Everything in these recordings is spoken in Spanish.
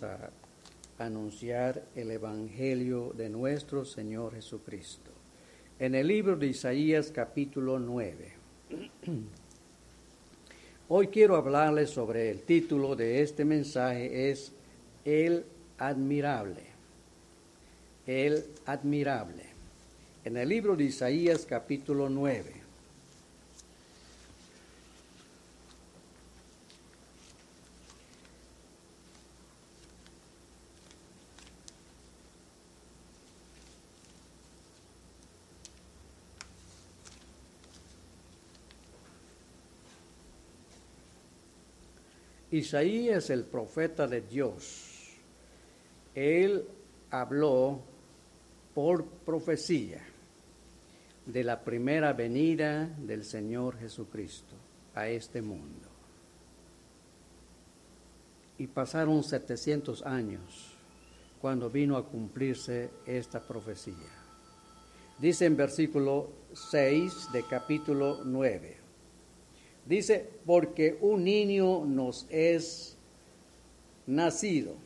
a anunciar el Evangelio de nuestro Señor Jesucristo. En el libro de Isaías capítulo 9. Hoy quiero hablarles sobre el título de este mensaje es El admirable. El admirable. En el libro de Isaías capítulo 9. Isaías, el profeta de Dios, él habló por profecía de la primera venida del Señor Jesucristo a este mundo. Y pasaron 700 años cuando vino a cumplirse esta profecía. Dice en versículo 6 de capítulo 9. Dice, porque un niño nos es nacido,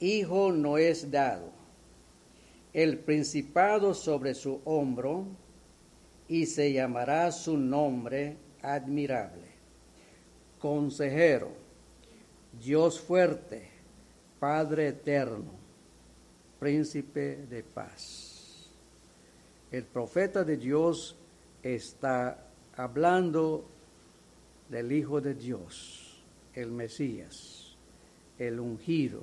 hijo no es dado, el principado sobre su hombro, y se llamará su nombre admirable, consejero, Dios fuerte, Padre eterno, príncipe de paz. El profeta de Dios está hablando del Hijo de Dios, el Mesías, el ungido,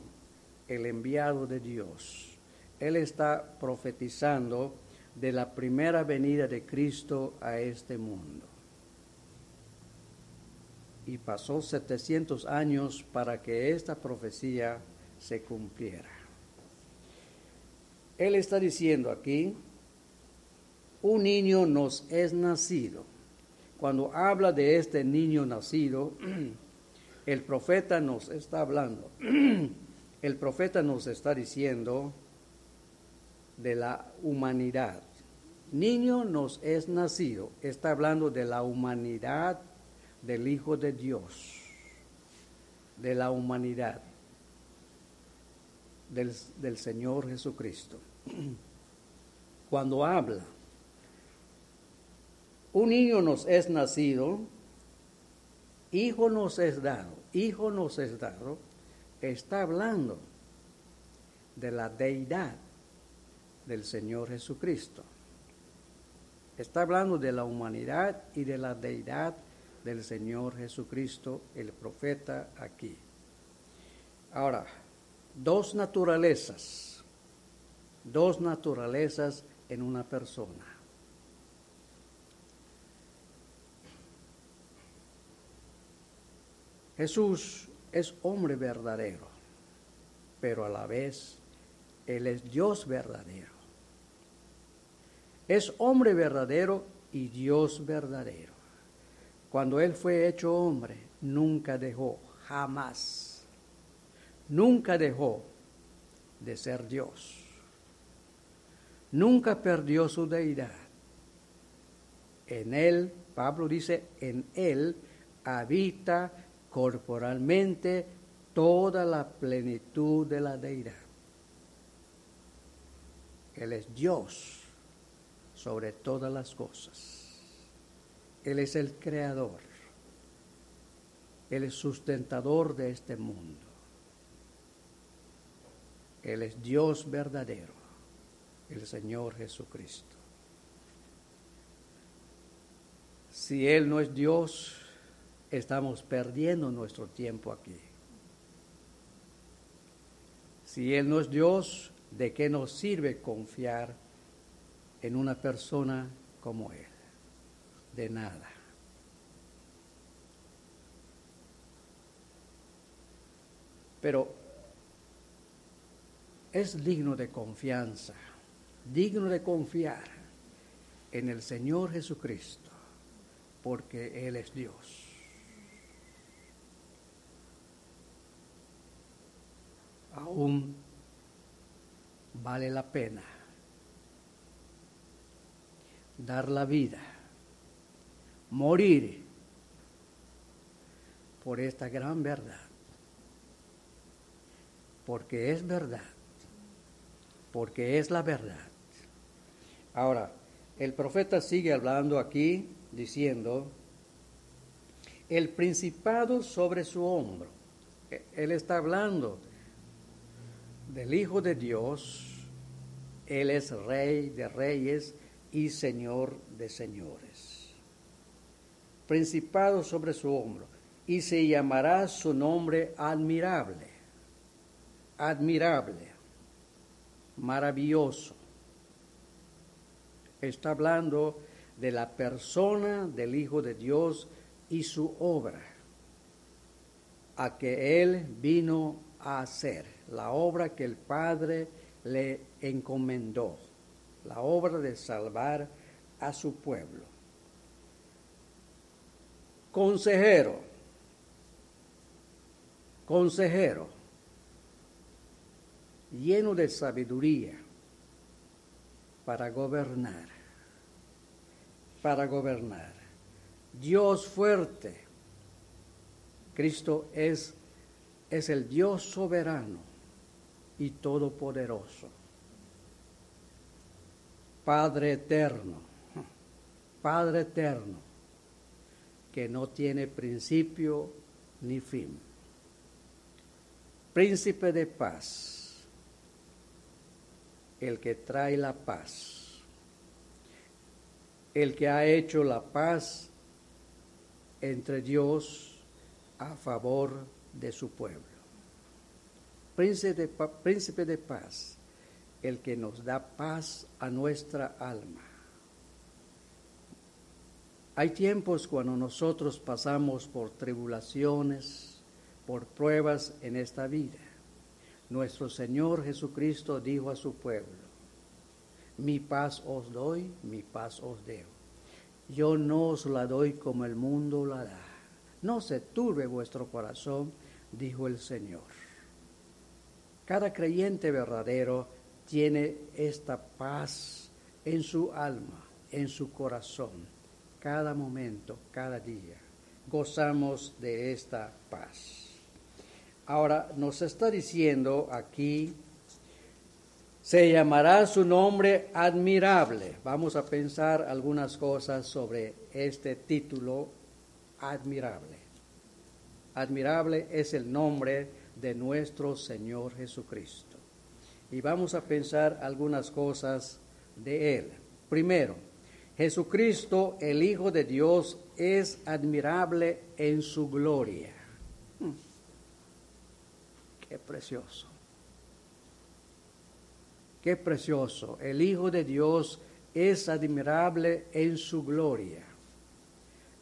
el enviado de Dios. Él está profetizando de la primera venida de Cristo a este mundo. Y pasó 700 años para que esta profecía se cumpliera. Él está diciendo aquí, un niño nos es nacido cuando habla de este niño nacido, el profeta nos está hablando, el profeta nos está diciendo de la humanidad. Niño nos es nacido, está hablando de la humanidad del Hijo de Dios, de la humanidad del, Señor Jesucristo. Cuando habla un niño nos es nacido, hijo nos es dado, hijo nos es dado, está hablando de la deidad del Señor Jesucristo. Está hablando de la humanidad y de la deidad del Señor Jesucristo, el profeta aquí. Ahora, dos naturalezas, dos naturalezas en una persona. Jesús es hombre verdadero, pero a la vez Él es Dios verdadero. Es hombre verdadero y Dios verdadero. Cuando Él fue hecho hombre, nunca dejó, jamás, nunca dejó de ser Dios. Nunca perdió su deidad. En Él, Pablo dice, en Él habita corporalmente toda la plenitud de la deidad. Él es Dios sobre todas las cosas. Él es el creador. Él es sustentador de este mundo. Él es Dios verdadero, el Señor Jesucristo. Si Él no es Dios, estamos perdiendo nuestro tiempo aquí. Si Él no es Dios, ¿de qué nos sirve confiar en una persona como Él? De nada. Pero es digno de confianza, digno de confiar en el Señor Jesucristo, porque Él es Dios. Aún vale la pena dar la vida, morir por esta gran verdad. porque es verdad, porque es la verdad. Ahora, el profeta sigue hablando aquí diciendo, el principado sobre su hombro. Él está hablando del Hijo de Dios, Él es Rey de Reyes y Señor de Señores. Principado sobre su hombro, y se llamará su nombre admirable, admirable, maravilloso. Está hablando de la persona del Hijo de Dios y su obra, a que Él vino a hacer, la obra que el Padre le encomendó, la obra de salvar a su pueblo. Consejero, consejero, lleno de sabiduría para gobernar, para gobernar. Dios fuerte. Cristo es, es el Dios soberano y todopoderoso. Padre eterno, Padre eterno, que no tiene principio ni fin. Príncipe de paz, el que trae la paz, el que ha hecho la paz entre Dios a favor de su pueblo. Príncipe de, paz, el que nos da paz a nuestra alma. Hay tiempos cuando nosotros pasamos por tribulaciones, por pruebas en esta vida. Nuestro Señor Jesucristo dijo a su pueblo, mi paz os doy, mi paz os deo. Yo no os la doy como el mundo la da. No se turbe vuestro corazón, dijo el Señor. Cada creyente verdadero tiene esta paz en su alma, en su corazón, cada momento, cada día. Gozamos de esta paz. Ahora nos está diciendo aquí, se llamará su nombre admirable. Vamos a pensar algunas cosas sobre este título admirable. Admirable es el nombre de nuestro Señor Jesucristo. Y vamos a pensar algunas cosas de Él. Primero, Jesucristo, el Hijo de Dios, es admirable en su gloria. Hmm. Qué precioso. Qué precioso. El Hijo de Dios es admirable en su gloria.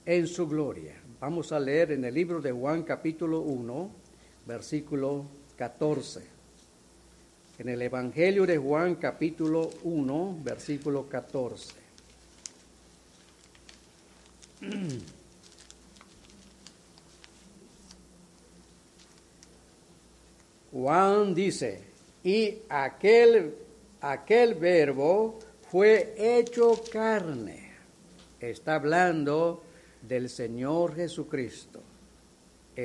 En su gloria. Vamos a leer en el libro de Juan capítulo 1, versículo 14. En el Evangelio de Juan capítulo 1, versículo 14. Juan dice, y aquel, aquel verbo fue hecho carne. Está hablando del Señor Jesucristo,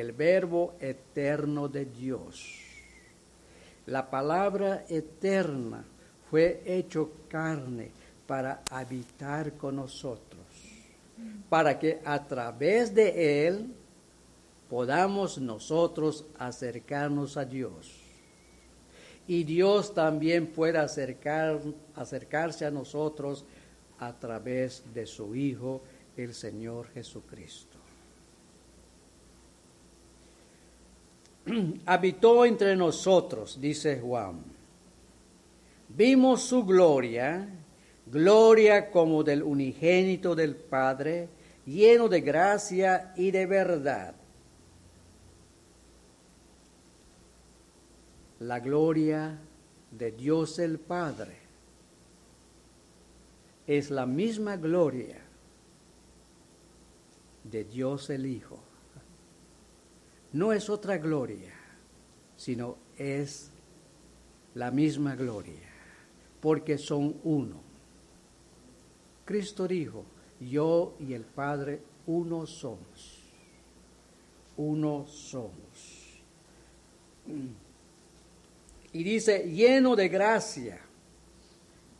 el verbo eterno de Dios. La palabra eterna fue hecho carne para habitar con nosotros, para que a través de Él podamos nosotros acercarnos a Dios. Y Dios también pueda acercar, acercarse a nosotros a través de su Hijo el Señor Jesucristo. Habitó entre nosotros, dice Juan. Vimos su gloria, gloria como del unigénito del Padre, lleno de gracia y de verdad. La gloria de Dios el Padre es la misma gloria de Dios el Hijo. No es otra gloria, sino es la misma gloria, porque son uno. Cristo dijo, yo y el Padre uno somos, uno somos. Y dice, lleno de gracia.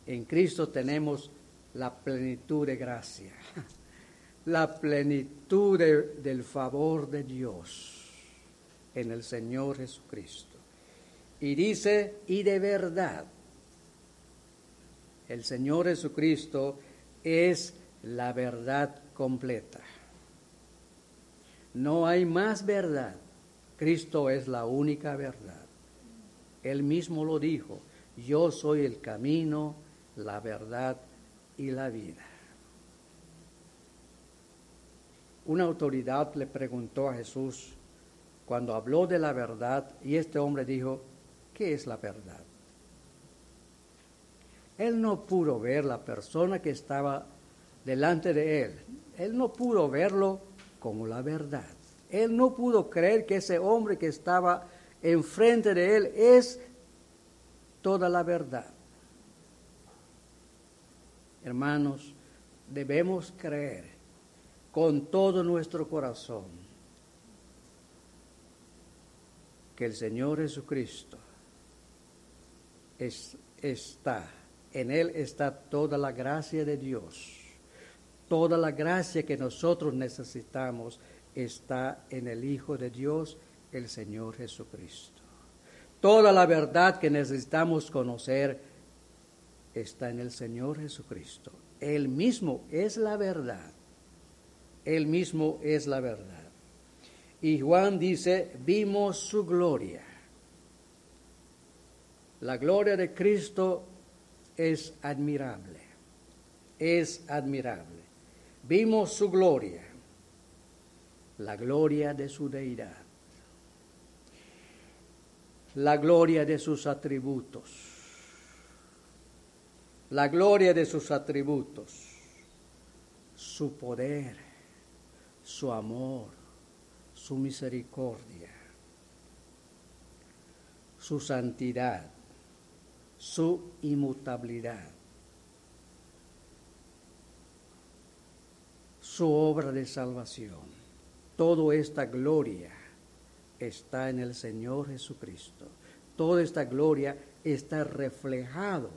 En Cristo tenemos la plenitud de gracia, la plenitud del favor de Dios en el Señor Jesucristo. Y dice, y de verdad, el Señor Jesucristo es la verdad completa. No hay más verdad. Cristo es la única verdad. Él mismo lo dijo, yo soy el camino, la verdad y la vida. Una autoridad le preguntó a Jesús cuando habló de la verdad y este hombre dijo, ¿qué es la verdad? Él no pudo ver la persona que estaba delante de él. Él no pudo verlo como la verdad. Él no pudo creer que ese hombre que estaba enfrente de él es toda la verdad. Hermanos, debemos creer con todo nuestro corazón que el Señor Jesucristo está, en Él está toda la gracia de Dios. Toda la gracia que nosotros necesitamos está en el Hijo de Dios, el Señor Jesucristo. Toda la verdad que necesitamos conocer está en el Señor Jesucristo. Él mismo es la verdad. Él mismo es la verdad. Y Juan dice, vimos su gloria. La gloria de Cristo es admirable. Es admirable. Vimos su gloria. La gloria de su deidad. La gloria de sus atributos la gloria de sus atributos, su poder, su amor, su misericordia, su santidad, su inmutabilidad, su obra de salvación. Toda esta gloria está en el Señor Jesucristo. Toda esta gloria está reflejado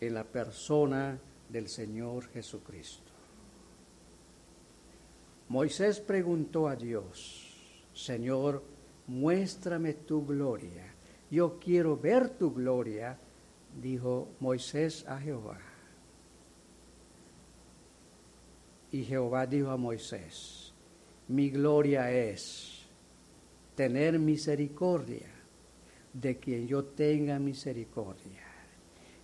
en la persona del Señor Jesucristo. Moisés preguntó a Dios, Señor, muéstrame tu gloria. Yo quiero ver tu gloria, dijo Moisés a Jehová. Y Jehová dijo a Moisés, mi gloria es tener misericordia de quien yo tenga misericordia.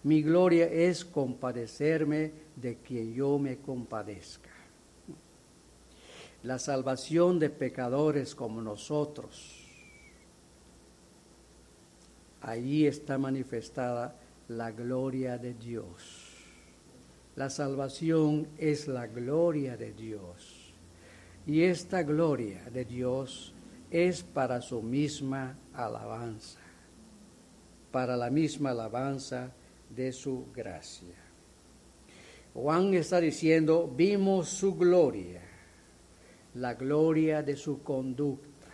Mi gloria es compadecerme de quien yo me compadezca. La salvación de pecadores como nosotros. Allí está manifestada la gloria de Dios. La salvación es la gloria de Dios. Y esta gloria de Dios es para su misma alabanza, para la misma alabanza de su gracia. Juan está diciendo, vimos su gloria, la gloria de su conducta.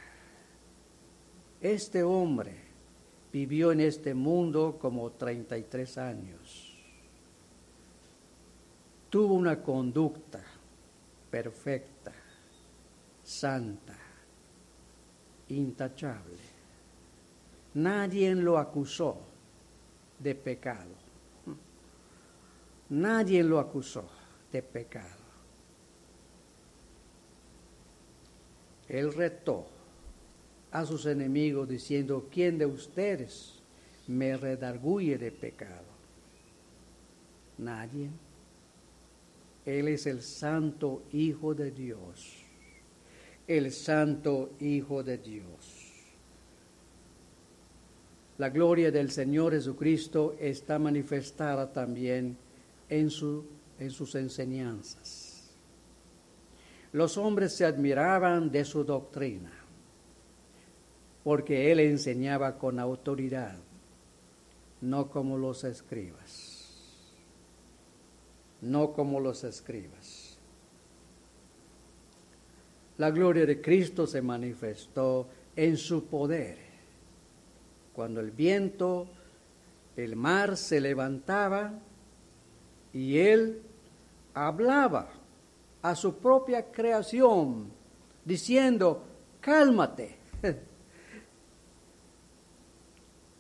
Este hombre vivió en este mundo como 33 años. Tuvo una conducta perfecta, santa, intachable. Nadie lo acusó de pecado. Nadie lo acusó de pecado. Él retó a sus enemigos diciendo, ¿quién de ustedes me redarguye de pecado? Nadie. Él es el santo Hijo de Dios. El santo Hijo de Dios. La gloria del Señor Jesucristo está manifestada también en, su, en sus enseñanzas. Los hombres se admiraban de su doctrina, porque él enseñaba con autoridad, no como los escribas, no como los escribas. La gloria de Cristo se manifestó en su poder, cuando el viento, el mar se levantaba y él hablaba a su propia creación, diciendo, cálmate.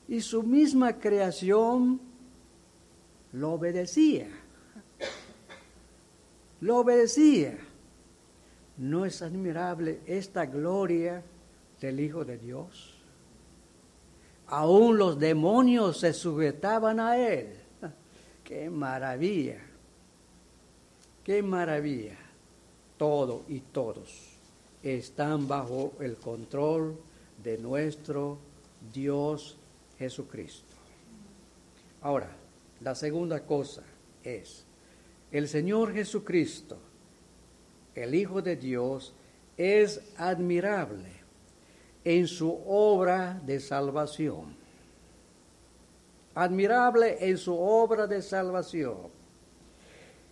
y su misma creación lo obedecía. Lo obedecía. ¿No es admirable esta gloria del Hijo de Dios? Aún los demonios se sujetaban a Él. ¡Qué maravilla! ¡Qué maravilla! Todo y todos están bajo el control de nuestro Dios Jesucristo. Ahora, la segunda cosa es, el Señor Jesucristo, el Hijo de Dios, es admirable en su obra de salvación. Admirable en su obra de salvación.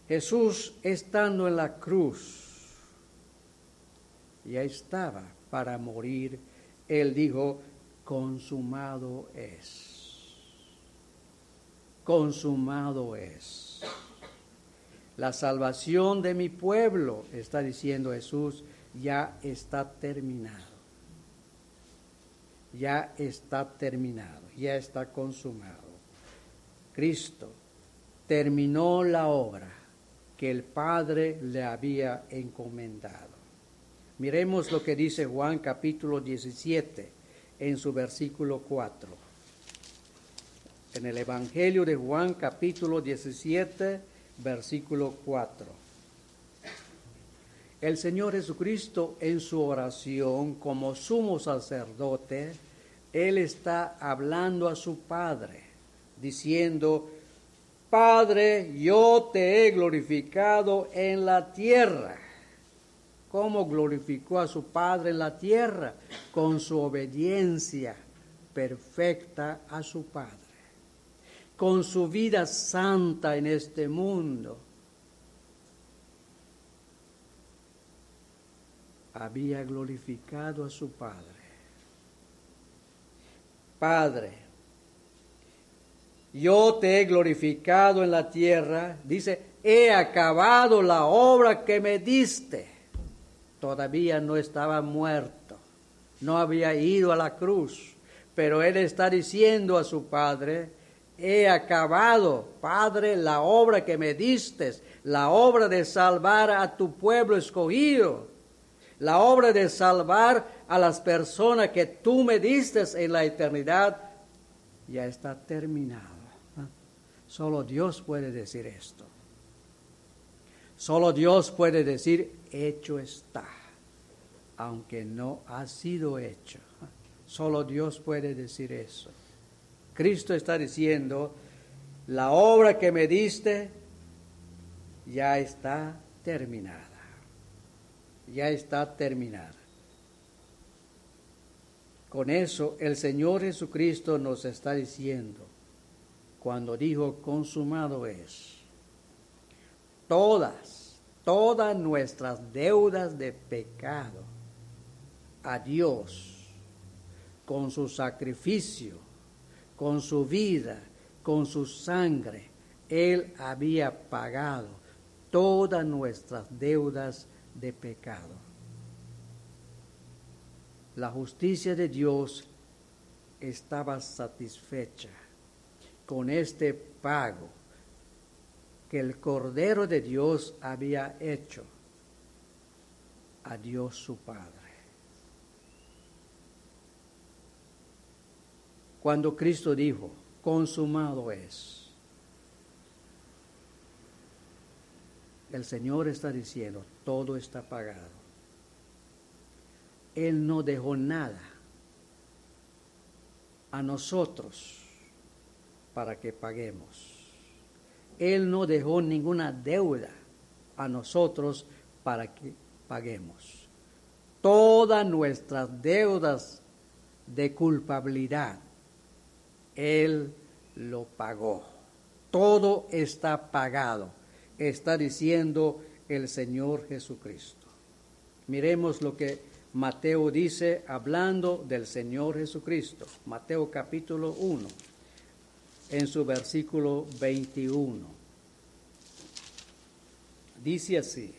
Jesús estando en la cruz, ya estaba para morir, él dijo, consumado es. Consumado es. La salvación de mi pueblo, está diciendo Jesús, ya está terminado ya está terminado, ya está consumado. Cristo terminó la obra que el Padre le había encomendado. Miremos lo que dice Juan capítulo 17 en su versículo 4. En el Evangelio de Juan capítulo 17, versículo 4. El Señor Jesucristo en su oración como sumo sacerdote, Él está hablando a su Padre, diciendo, Padre, yo te he glorificado en la tierra. ¿Cómo glorificó a su Padre en la tierra? Con su obediencia perfecta a su Padre, con su vida santa en este mundo había glorificado a su Padre. Padre, yo te he glorificado en la tierra, dice, he acabado la obra que me diste. Todavía no estaba muerto, no había ido a la cruz, pero él está diciendo a su Padre, he acabado, Padre, la obra que me diste, la obra de salvar a tu pueblo escogido la obra de salvar a las personas que tú me diste en la eternidad ya está terminada. Solo Dios puede decir esto. Solo Dios puede decir, hecho está, aunque no ha sido hecho. Solo Dios puede decir eso. Cristo está diciendo, la obra que me diste ya está terminada ya está terminada. Con eso el Señor Jesucristo nos está diciendo, cuando dijo consumado es, todas, todas nuestras deudas de pecado a Dios, con su sacrificio, con su vida, con su sangre, Él había pagado todas nuestras deudas de pecado. La justicia de Dios estaba satisfecha con este pago que el Cordero de Dios había hecho a Dios su Padre. Cuando Cristo dijo, consumado es, el Señor está diciendo, todo está pagado. Él no dejó nada a nosotros para que paguemos. Él no dejó ninguna deuda a nosotros para que paguemos. Todas nuestras deudas de culpabilidad, Él lo pagó. Todo está pagado está diciendo el Señor Jesucristo. Miremos lo que Mateo dice, hablando del Señor Jesucristo, Mateo capítulo 1, en su versículo 21. Dice así,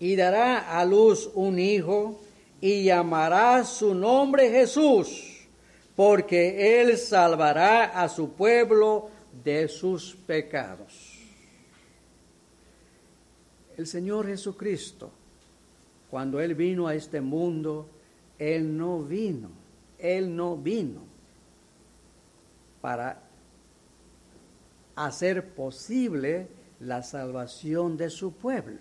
y dará a luz un hijo y llamará su nombre Jesús, porque él salvará a su pueblo de sus pecados. El Señor Jesucristo cuando Él vino a este mundo, Él no vino, Él no vino para hacer posible la salvación de su pueblo.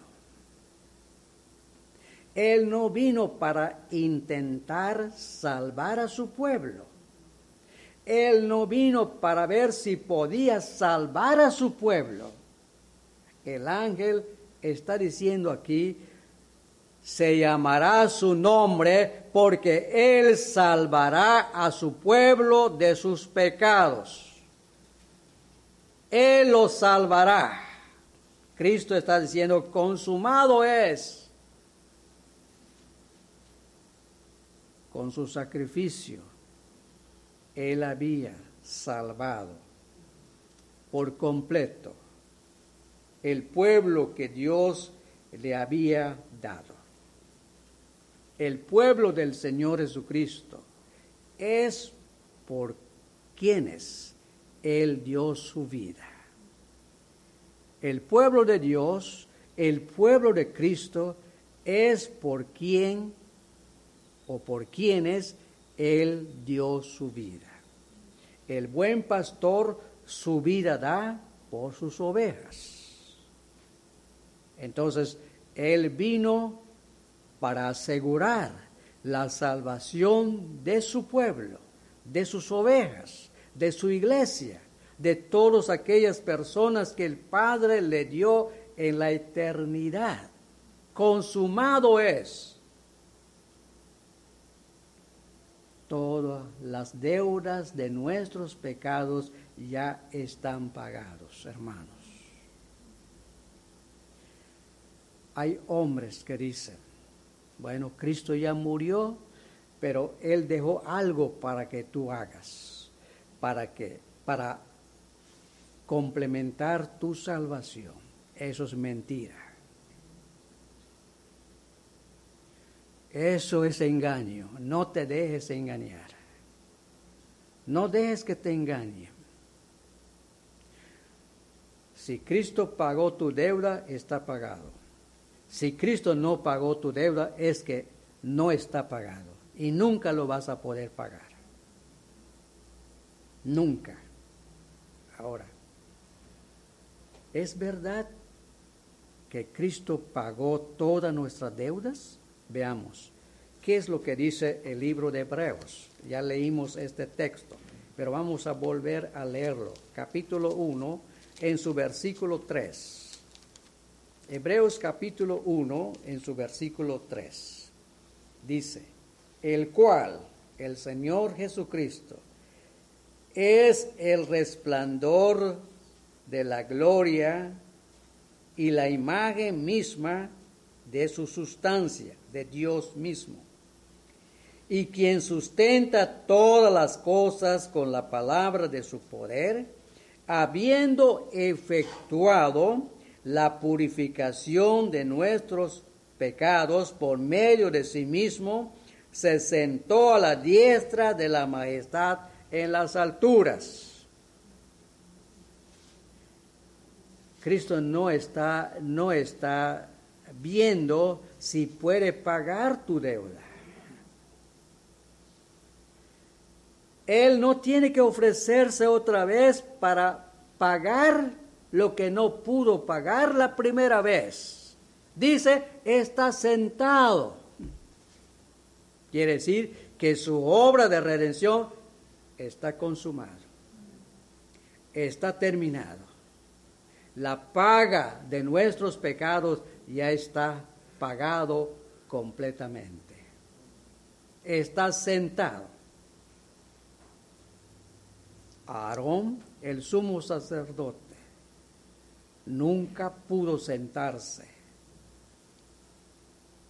Él no vino para intentar salvar a su pueblo. Él no vino para ver si podía salvar a su pueblo. El ángel está diciendo aquí, se llamará su nombre porque él salvará a su pueblo de sus pecados. Él los salvará. Cristo está diciendo, consumado es. Con su sacrificio, Él había salvado por completo el pueblo que Dios le había dado el pueblo del Señor Jesucristo es por quienes Él dio su vida. El pueblo de Dios, el pueblo de Cristo, es por quien o por quienes Él dio su vida. El buen pastor su vida da por sus ovejas. Entonces, Él vino para asegurar la salvación de su pueblo, de sus ovejas, de su iglesia, de todas aquellas personas que el Padre le dio en la eternidad. Consumado es. Todas las deudas de nuestros pecados ya están pagados, hermanos. Hay hombres que dicen, bueno, Cristo ya murió, pero Él dejó algo para que tú hagas. ¿Para qué? Para complementar tu salvación. Eso es mentira. Eso es engaño. No te dejes engañar. No dejes que te engañen. Si Cristo pagó tu deuda, está pagado. Si Cristo no pagó tu deuda, es que no está pagado y nunca lo vas a poder pagar. Nunca. Ahora, ¿es verdad que Cristo pagó todas nuestras deudas? Veamos, ¿qué es lo que dice el libro de Hebreos? Ya leímos este texto, pero vamos a volver a leerlo. Capítulo 1, en su versículo 3. Hebreos capítulo 1, en su versículo 3, dice, el cual, el Señor Jesucristo, es el resplandor de la gloria y la imagen misma de su sustancia, de Dios mismo, y quien sustenta todas las cosas con la palabra de su poder, habiendo efectuado la purificación de nuestros pecados por medio de sí mismo, se sentó a la diestra de la majestad en las alturas. Cristo no está, no está viendo si puede pagar tu deuda. Él no tiene que ofrecerse otra vez para pagar lo que no pudo pagar la primera vez. Dice, está sentado. Quiere decir que su obra de redención está consumada. Está terminado. La paga de nuestros pecados ya está pagado completamente. Está sentado. Aarón, el sumo sacerdote, nunca pudo sentarse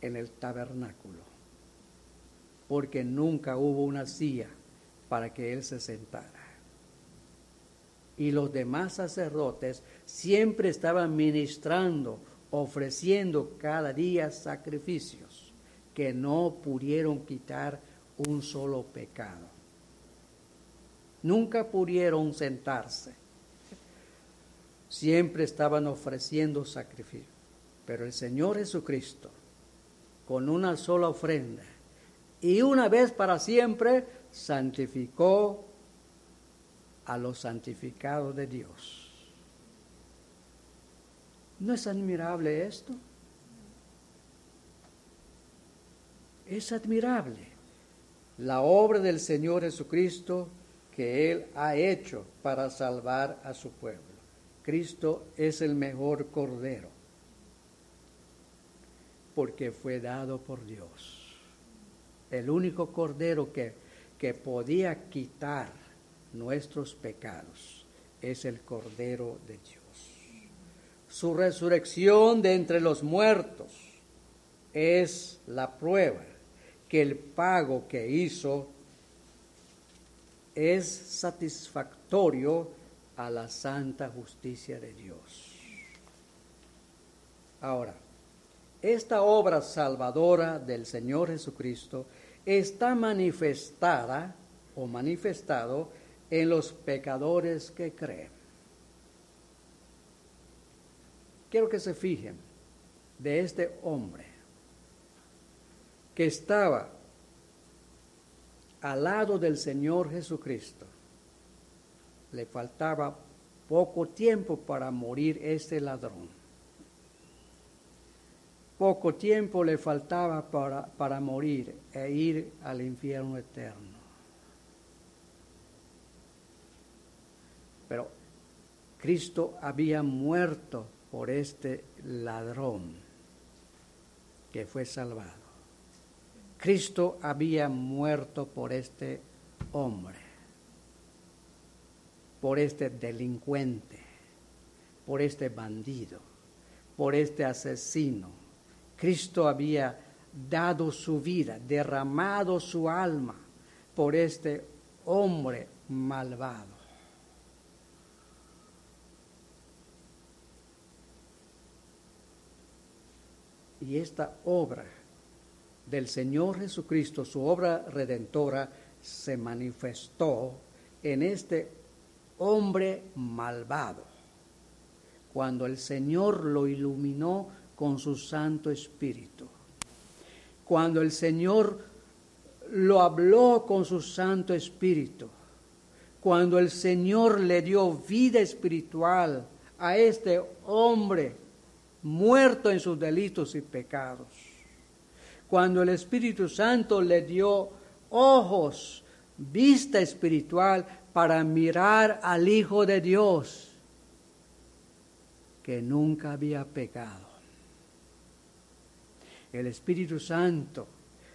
en el tabernáculo. porque nunca hubo una silla para que él se sentara. Y los demás sacerdotes siempre estaban ministrando, ofreciendo cada día sacrificios que no pudieron quitar un solo pecado. Nunca pudieron sentarse. Siempre estaban ofreciendo sacrificios. Pero el Señor Jesucristo, con una sola ofrenda y una vez para siempre, santificó a los santificados de Dios. ¿No es admirable esto? Es admirable la obra del Señor Jesucristo que Él ha hecho para salvar a su pueblo. Cristo es el mejor cordero porque fue dado por Dios. El único cordero que, que podía quitar nuestros pecados es el cordero de Dios. Su resurrección de entre los muertos es la prueba que el pago que hizo es satisfactorio a la santa justicia de Dios. Ahora, esta obra salvadora del Señor Jesucristo está manifestada o manifestado en los pecadores que creen. Quiero que se fijen de este hombre que estaba al lado del Señor Jesucristo. Le faltaba poco tiempo para morir este ladrón. Poco tiempo le faltaba para, para morir e ir al infierno eterno. Pero Cristo había muerto por este ladrón que fue salvado. Cristo había muerto por este hombre, por este delincuente, por este bandido, por este asesino. Cristo había dado su vida, derramado su alma por este hombre malvado. Y esta obra del Señor Jesucristo, su obra redentora, se manifestó en este hombre malvado, cuando el Señor lo iluminó con su Santo Espíritu, cuando el Señor lo habló con su Santo Espíritu, cuando el Señor le dio vida espiritual a este hombre muerto en sus delitos y pecados cuando el Espíritu Santo le dio ojos, vista espiritual para mirar al Hijo de Dios que nunca había pecado. El Espíritu Santo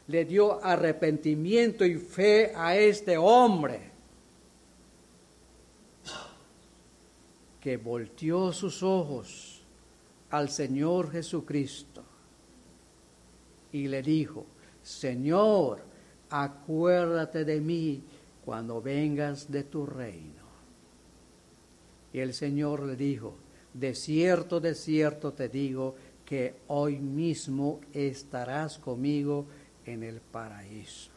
le dio arrepentimiento y fe a este hombre que volteó sus ojos al Señor Jesucristo y le dijo, Señor, acuérdate de mí cuando vengas de tu reino. Y el Señor le dijo, de cierto, de cierto te digo que hoy mismo estarás conmigo en el paraíso.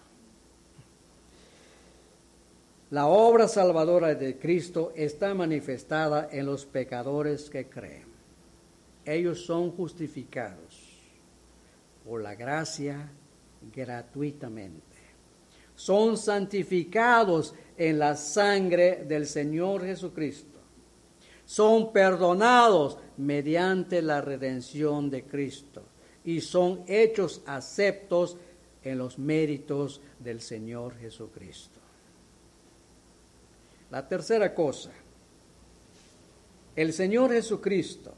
La obra salvadora de Cristo está manifestada en los pecadores que creen. Ellos son justificados por la gracia gratuitamente. Son santificados en la sangre del Señor Jesucristo. Son perdonados mediante la redención de Cristo y son hechos aceptos en los méritos del Señor Jesucristo. La tercera cosa, el Señor Jesucristo,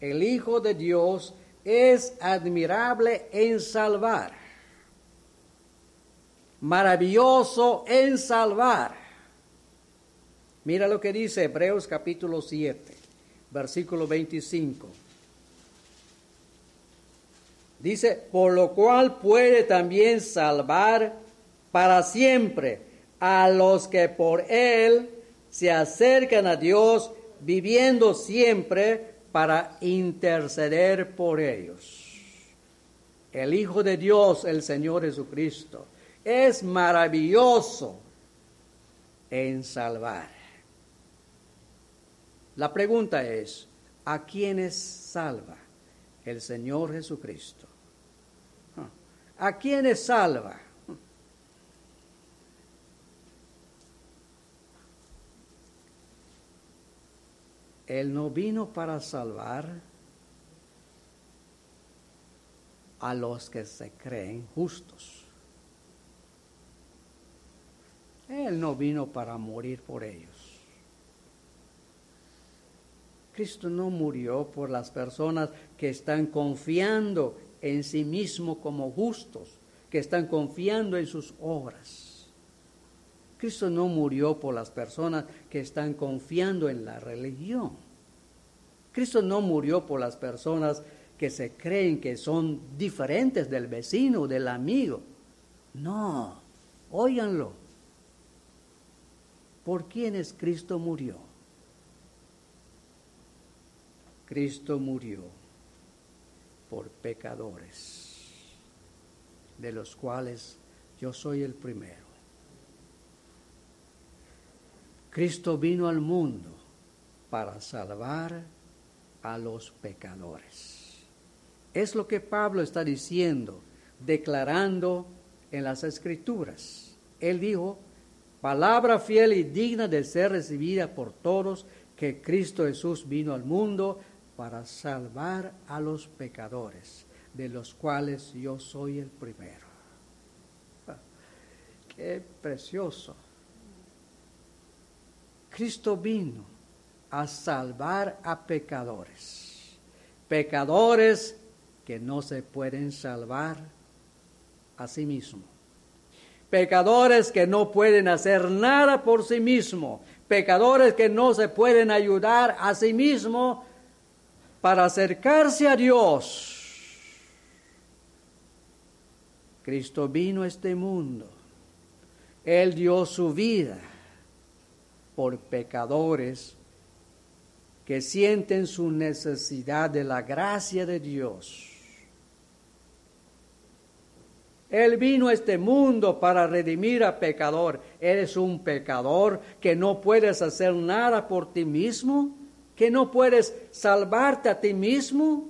el Hijo de Dios, es admirable en salvar, maravilloso en salvar. Mira lo que dice Hebreos capítulo 7, versículo 25. Dice, por lo cual puede también salvar para siempre a los que por Él se acercan a Dios, viviendo siempre para interceder por ellos. El Hijo de Dios, el Señor Jesucristo, es maravilloso en salvar. La pregunta es, ¿a quiénes salva el Señor Jesucristo? ¿A quiénes salva? Él no vino para salvar a los que se creen justos. Él no vino para morir por ellos. Cristo no murió por las personas que están confiando en sí mismo como justos, que están confiando en sus obras. Cristo no murió por las personas que están confiando en la religión. Cristo no murió por las personas que se creen que son diferentes del vecino, del amigo. No, óiganlo. ¿Por quiénes Cristo murió? Cristo murió por pecadores, de los cuales yo soy el primero. Cristo vino al mundo para salvar a los pecadores. Es lo que Pablo está diciendo, declarando en las escrituras. Él dijo, palabra fiel y digna de ser recibida por todos, que Cristo Jesús vino al mundo para salvar a los pecadores, de los cuales yo soy el primero. Qué precioso. Cristo vino a salvar a pecadores, pecadores que no se pueden salvar a sí mismos, pecadores que no pueden hacer nada por sí mismos, pecadores que no se pueden ayudar a sí mismos para acercarse a Dios. Cristo vino a este mundo. Él dio su vida por pecadores que sienten su necesidad de la gracia de Dios. Él vino a este mundo para redimir a pecador. ¿Eres un pecador que no puedes hacer nada por ti mismo? Que no puedes salvarte a ti mismo,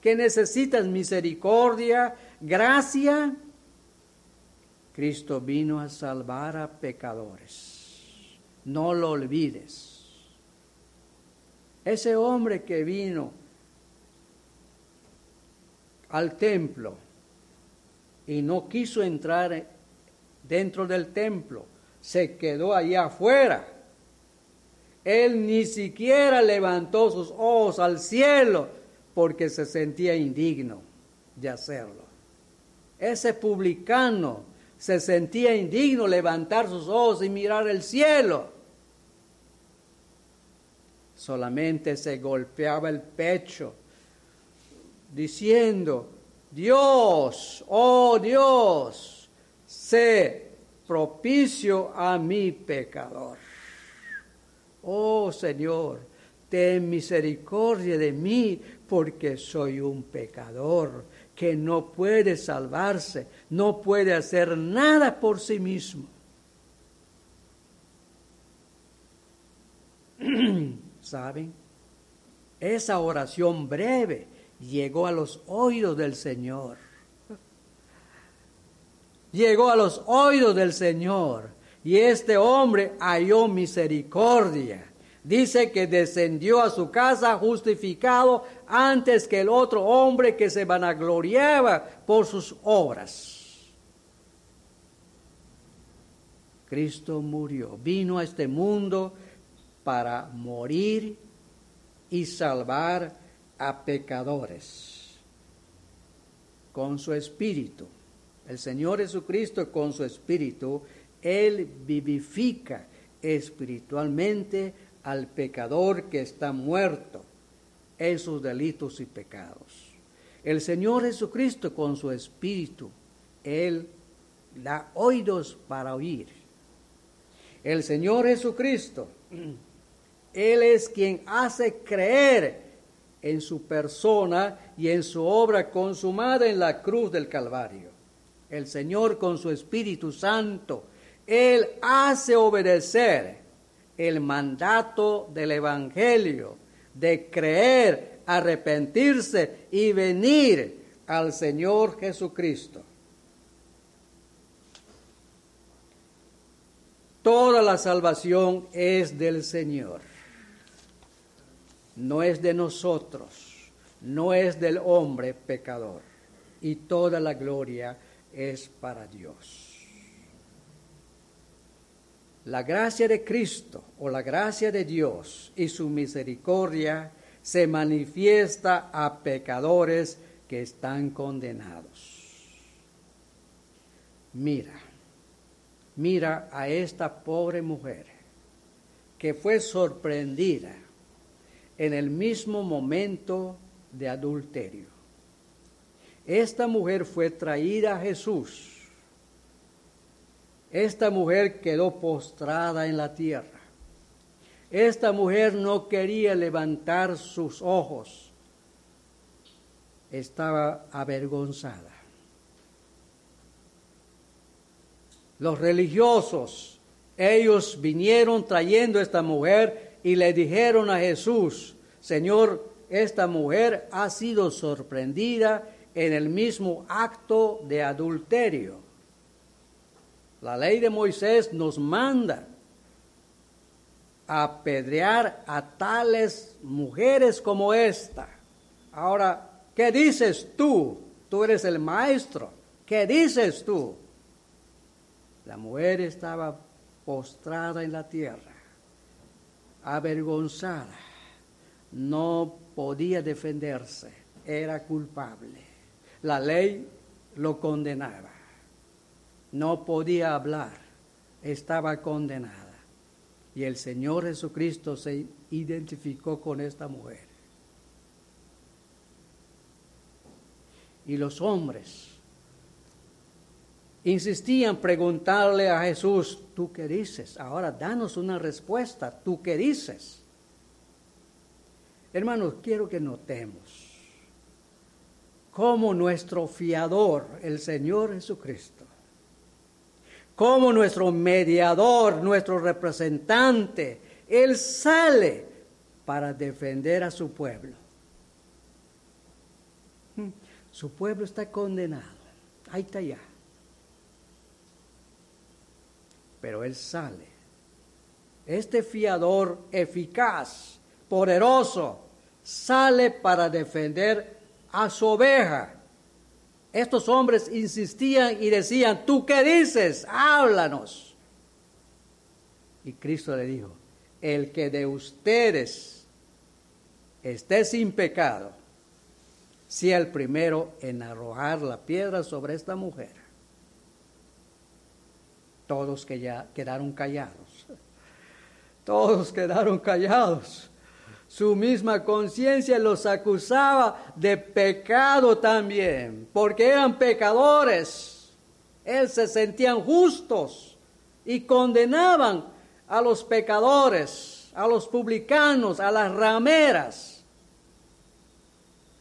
que necesitas misericordia, gracia. Cristo vino a salvar a pecadores. No lo olvides. Ese hombre que vino al templo y no quiso entrar dentro del templo, se quedó allá afuera él ni siquiera levantó sus ojos al cielo porque se sentía indigno de hacerlo. Ese publicano se sentía indigno levantar sus ojos y mirar el cielo. Solamente se golpeaba el pecho diciendo, Dios, oh Dios, sé propicio a mi pecador. Oh Señor, ten misericordia de mí porque soy un pecador que no puede salvarse, no puede hacer nada por sí mismo. ¿Saben? Esa oración breve llegó a los oídos del Señor. Llegó a los oídos del Señor y este hombre halló misericordia. Dice que descendió a su casa justificado antes que el otro hombre que se vanagloriaba por sus obras. Cristo murió, vino a este mundo para morir y salvar a pecadores con su espíritu. El Señor Jesucristo con su espíritu él vivifica espiritualmente al pecador que está muerto en sus delitos y pecados. El Señor Jesucristo con su espíritu, Él da oídos para oír. El Señor Jesucristo, Él es quien hace creer en su persona y en su obra consumada en la cruz del Calvario. El Señor con su Espíritu Santo, Él hace obedecer el mandato del Evangelio de creer, arrepentirse y venir al Señor Jesucristo. Toda la salvación es del Señor no es de nosotros, no es del hombre pecador, y toda la gloria es para Dios. La gracia de Cristo o la gracia de Dios y su misericordia se manifiesta a pecadores que están condenados. Mira, mira a esta pobre mujer que fue sorprendida en el mismo momento de adulterio. Esta mujer fue traída a Jesús. Esta mujer quedó postrada en la tierra. Esta mujer no quería levantar sus ojos. Estaba avergonzada. Los religiosos, ellos vinieron trayendo a esta mujer y le dijeron a Jesús, Señor, esta mujer ha sido sorprendida en el mismo acto de adulterio. La ley de Moisés nos manda apedrear a tales mujeres como esta. Ahora, ¿qué dices tú? Tú eres el maestro. ¿Qué dices tú? La mujer estaba postrada en la tierra avergonzada, no podía defenderse, era culpable. La ley lo condenaba, no podía hablar, estaba condenada. Y el Señor Jesucristo se identificó con esta mujer. Y los hombres insistían preguntarle a Jesús, ¿tú qué dices? Ahora danos una respuesta, ¿tú qué dices? Hermanos, quiero que notemos cómo nuestro fiador, el Señor Jesucristo, como nuestro mediador, nuestro representante, Él sale para defender a su pueblo. Su pueblo está condenado. Ahí está ya pero él sale. Este fiador eficaz, poderoso, sale para defender a su oveja. Estos hombres insistían y decían, ¿tú qué dices? Háblanos. Y Cristo le dijo, el que de ustedes esté sin pecado, sea el primero en arrojar la piedra sobre esta mujer todos que ya quedaron callados. Todos quedaron callados. Su misma conciencia los acusaba de pecado también, porque eran pecadores. Él se sentían justos y condenaban a los pecadores, a los publicanos, a las rameras.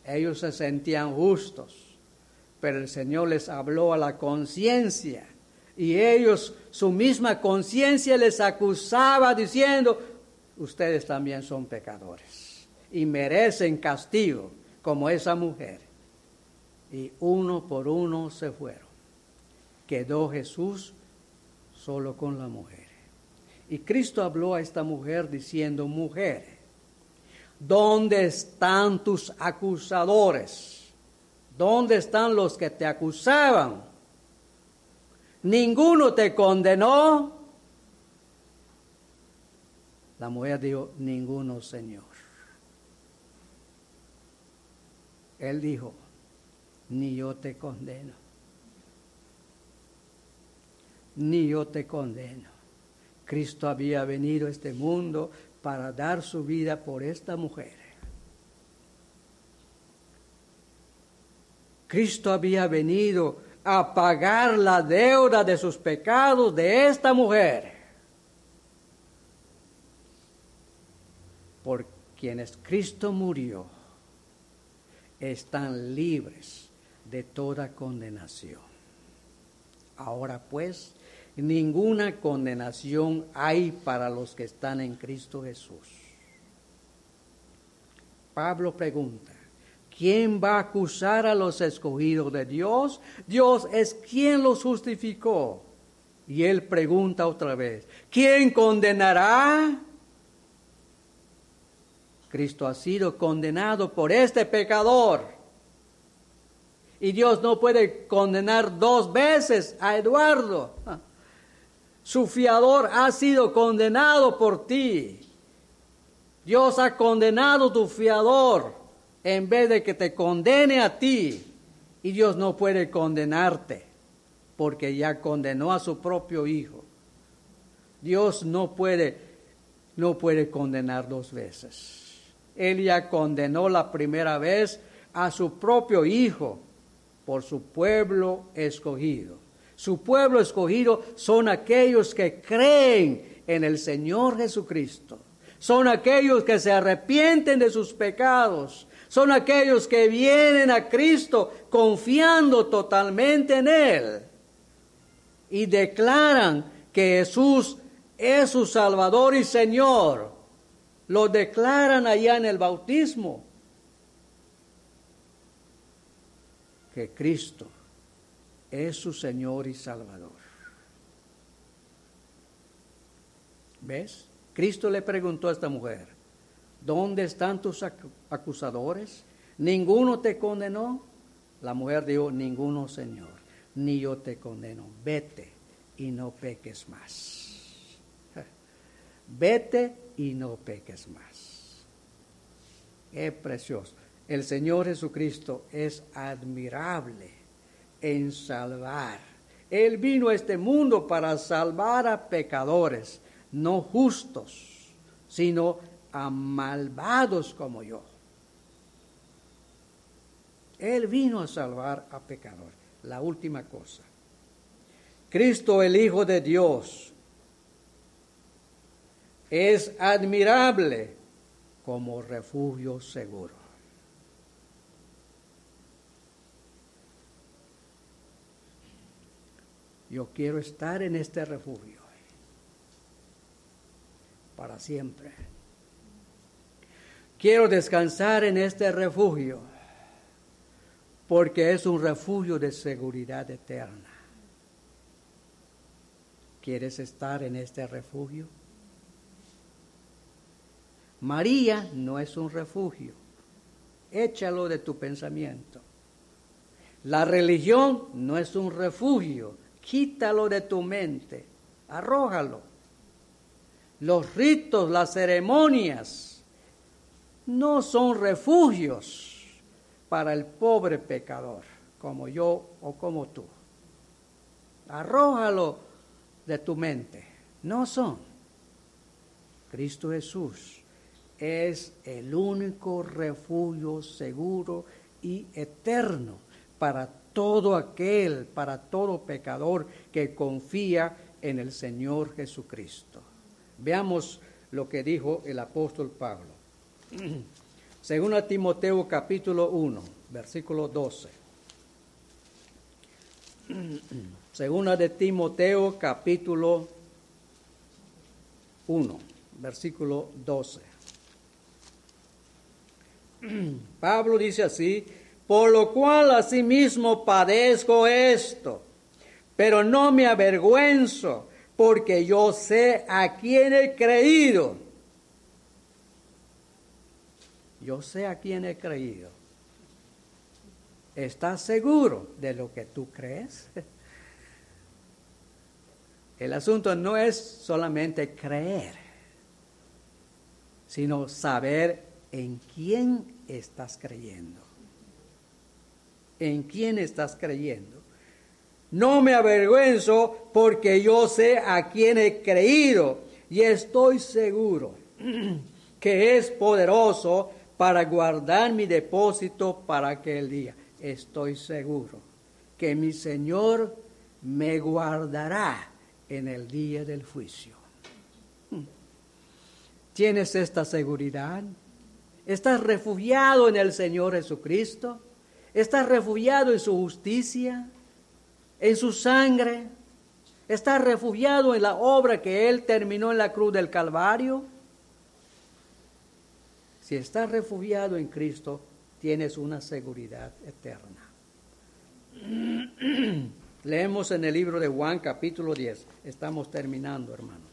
Ellos se sentían justos, pero el Señor les habló a la conciencia y ellos, su misma conciencia les acusaba diciendo, ustedes también son pecadores y merecen castigo como esa mujer. Y uno por uno se fueron. Quedó Jesús solo con la mujer. Y Cristo habló a esta mujer diciendo, mujer, ¿dónde están tus acusadores? ¿Dónde están los que te acusaban? ninguno te condenó. La mujer dijo, ninguno, Señor. Él dijo, ni yo te condeno. Ni yo te condeno. Cristo había venido a este mundo para dar su vida por esta mujer. Cristo había venido a pagar la deuda de sus pecados de esta mujer. Por quienes Cristo murió, están libres de toda condenación. Ahora pues, ninguna condenación hay para los que están en Cristo Jesús. Pablo pregunta, ¿quién va a acusar a los escogidos de Dios? Dios es quien los justificó. Y él pregunta otra vez, ¿quién condenará? Cristo ha sido condenado por este pecador. Y Dios no puede condenar dos veces a Eduardo. Su fiador ha sido condenado por ti. Dios ha condenado tu fiador en vez de que te condene a ti. Y Dios no puede condenarte porque ya condenó a su propio hijo. Dios no puede, no puede condenar dos veces. Él ya condenó la primera vez a su propio Hijo por su pueblo escogido. Su pueblo escogido son aquellos que creen en el Señor Jesucristo. Son aquellos que se arrepienten de sus pecados. Son aquellos que vienen a Cristo confiando totalmente en Él. Y declaran que Jesús es su Salvador y Señor lo declaran allá en el bautismo. Que Cristo es su Señor y Salvador. ¿Ves? Cristo le preguntó a esta mujer, ¿dónde están tus acusadores? ¿Ninguno te condenó? La mujer dijo, ninguno, Señor, ni yo te condeno. Vete y no peques más. Vete y no peques más. Es precioso. El Señor Jesucristo es admirable en salvar. Él vino a este mundo para salvar a pecadores, no justos, sino a malvados como yo. Él vino a salvar a pecadores. La última cosa. Cristo el Hijo de Dios es admirable como refugio seguro. Yo quiero estar en este refugio para siempre. Quiero descansar en este refugio porque es un refugio de seguridad eterna. ¿Quieres estar en este refugio? María no es un refugio. Échalo de tu pensamiento. La religión no es un refugio. Quítalo de tu mente. Arrójalo. Los ritos, las ceremonias no son refugios para el pobre pecador, como yo o como tú. Arrójalo de tu mente. No son. Cristo Jesús es el único refugio seguro y eterno para todo aquel, para todo pecador que confía en el Señor Jesucristo. Veamos lo que dijo el apóstol Pablo. Según a Timoteo capítulo 1, versículo 12. Según de Timoteo capítulo 1, versículo 12. Pablo dice así, por lo cual asimismo padezco esto, pero no me avergüenzo, porque yo sé a quién he creído. Yo sé a quién he creído. ¿Estás seguro de lo que tú crees? El asunto no es solamente creer, sino saber en quién estás creyendo. ¿En quién estás creyendo? No me avergüenzo porque yo sé a quién he creído y estoy seguro que es poderoso para guardar mi depósito para aquel día. Estoy seguro que mi Señor me guardará en el día del juicio. Hmm. ¿Tienes esta seguridad? ¿Estás refugiado en el Señor Jesucristo? ¿Estás refugiado en su justicia? ¿En su sangre? ¿Estás refugiado en la obra que Él terminó en la cruz del Calvario? Si estás refugiado en Cristo, tienes una seguridad eterna. Leemos en el libro de Juan capítulo 10. Estamos terminando, hermanos.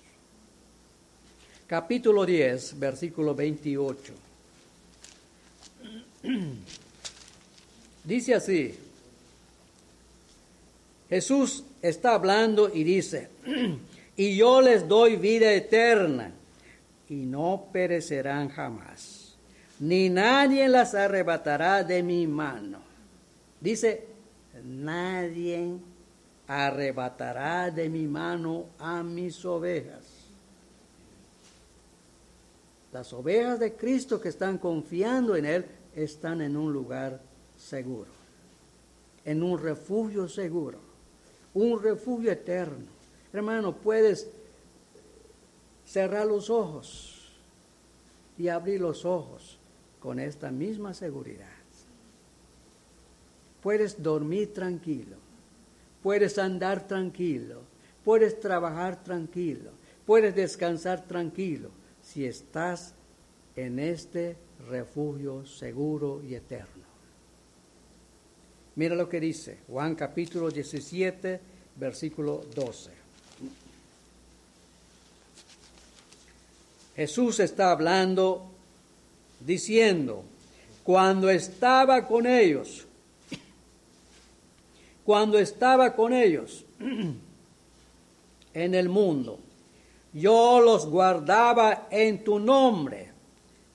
Capítulo 10, versículo 28. Dice así, Jesús está hablando y dice, y yo les doy vida eterna y no perecerán jamás, ni nadie las arrebatará de mi mano. Dice, nadie arrebatará de mi mano a mis ovejas. Las ovejas de Cristo que están confiando en Él están en un lugar seguro, en un refugio seguro, un refugio eterno. Hermano, puedes cerrar los ojos y abrir los ojos con esta misma seguridad. Puedes dormir tranquilo puedes andar tranquilo, puedes trabajar tranquilo, puedes descansar tranquilo si estás en este refugio seguro y eterno. Mira lo que dice Juan capítulo 17, versículo 12. Jesús está hablando diciendo, cuando estaba con ellos, cuando estaba con ellos en el mundo. Yo los guardaba en tu nombre.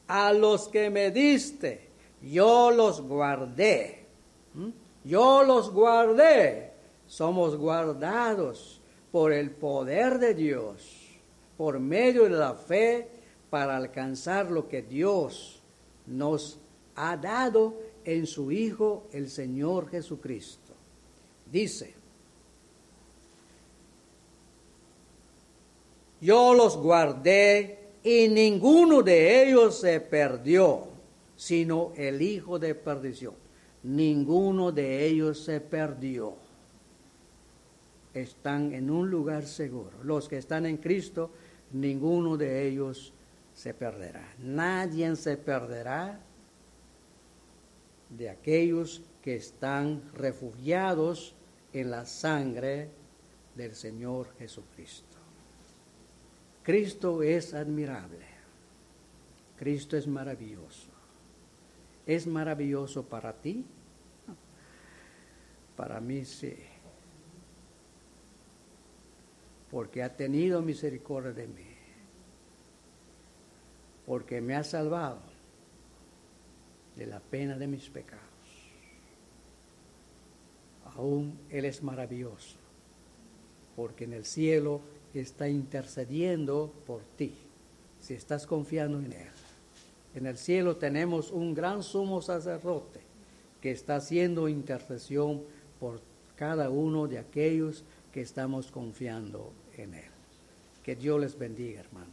A los que me diste, yo los guardé. ¿Mm? Yo los guardé. Somos guardados por el poder de Dios, por medio de la fe, para alcanzar lo que Dios nos ha dado en su Hijo, el Señor Jesucristo. Dice, yo los guardé y ninguno de ellos se perdió, sino el hijo de perdición. Ninguno de ellos se perdió. Están en un lugar seguro. Los que están en Cristo, ninguno de ellos se perderá. Nadie se perderá de aquellos que están refugiados en la sangre del Señor Jesucristo. Cristo es admirable. Cristo es maravilloso. ¿Es maravilloso para ti? Para mí sí. Porque ha tenido misericordia de mí. Porque me ha salvado de la pena de mis pecados aún Él es maravilloso, porque en el cielo está intercediendo por ti, si estás confiando en Él. En el cielo tenemos un gran sumo sacerdote que está haciendo intercesión por cada uno de aquellos que estamos confiando en Él. Que Dios les bendiga, hermanos.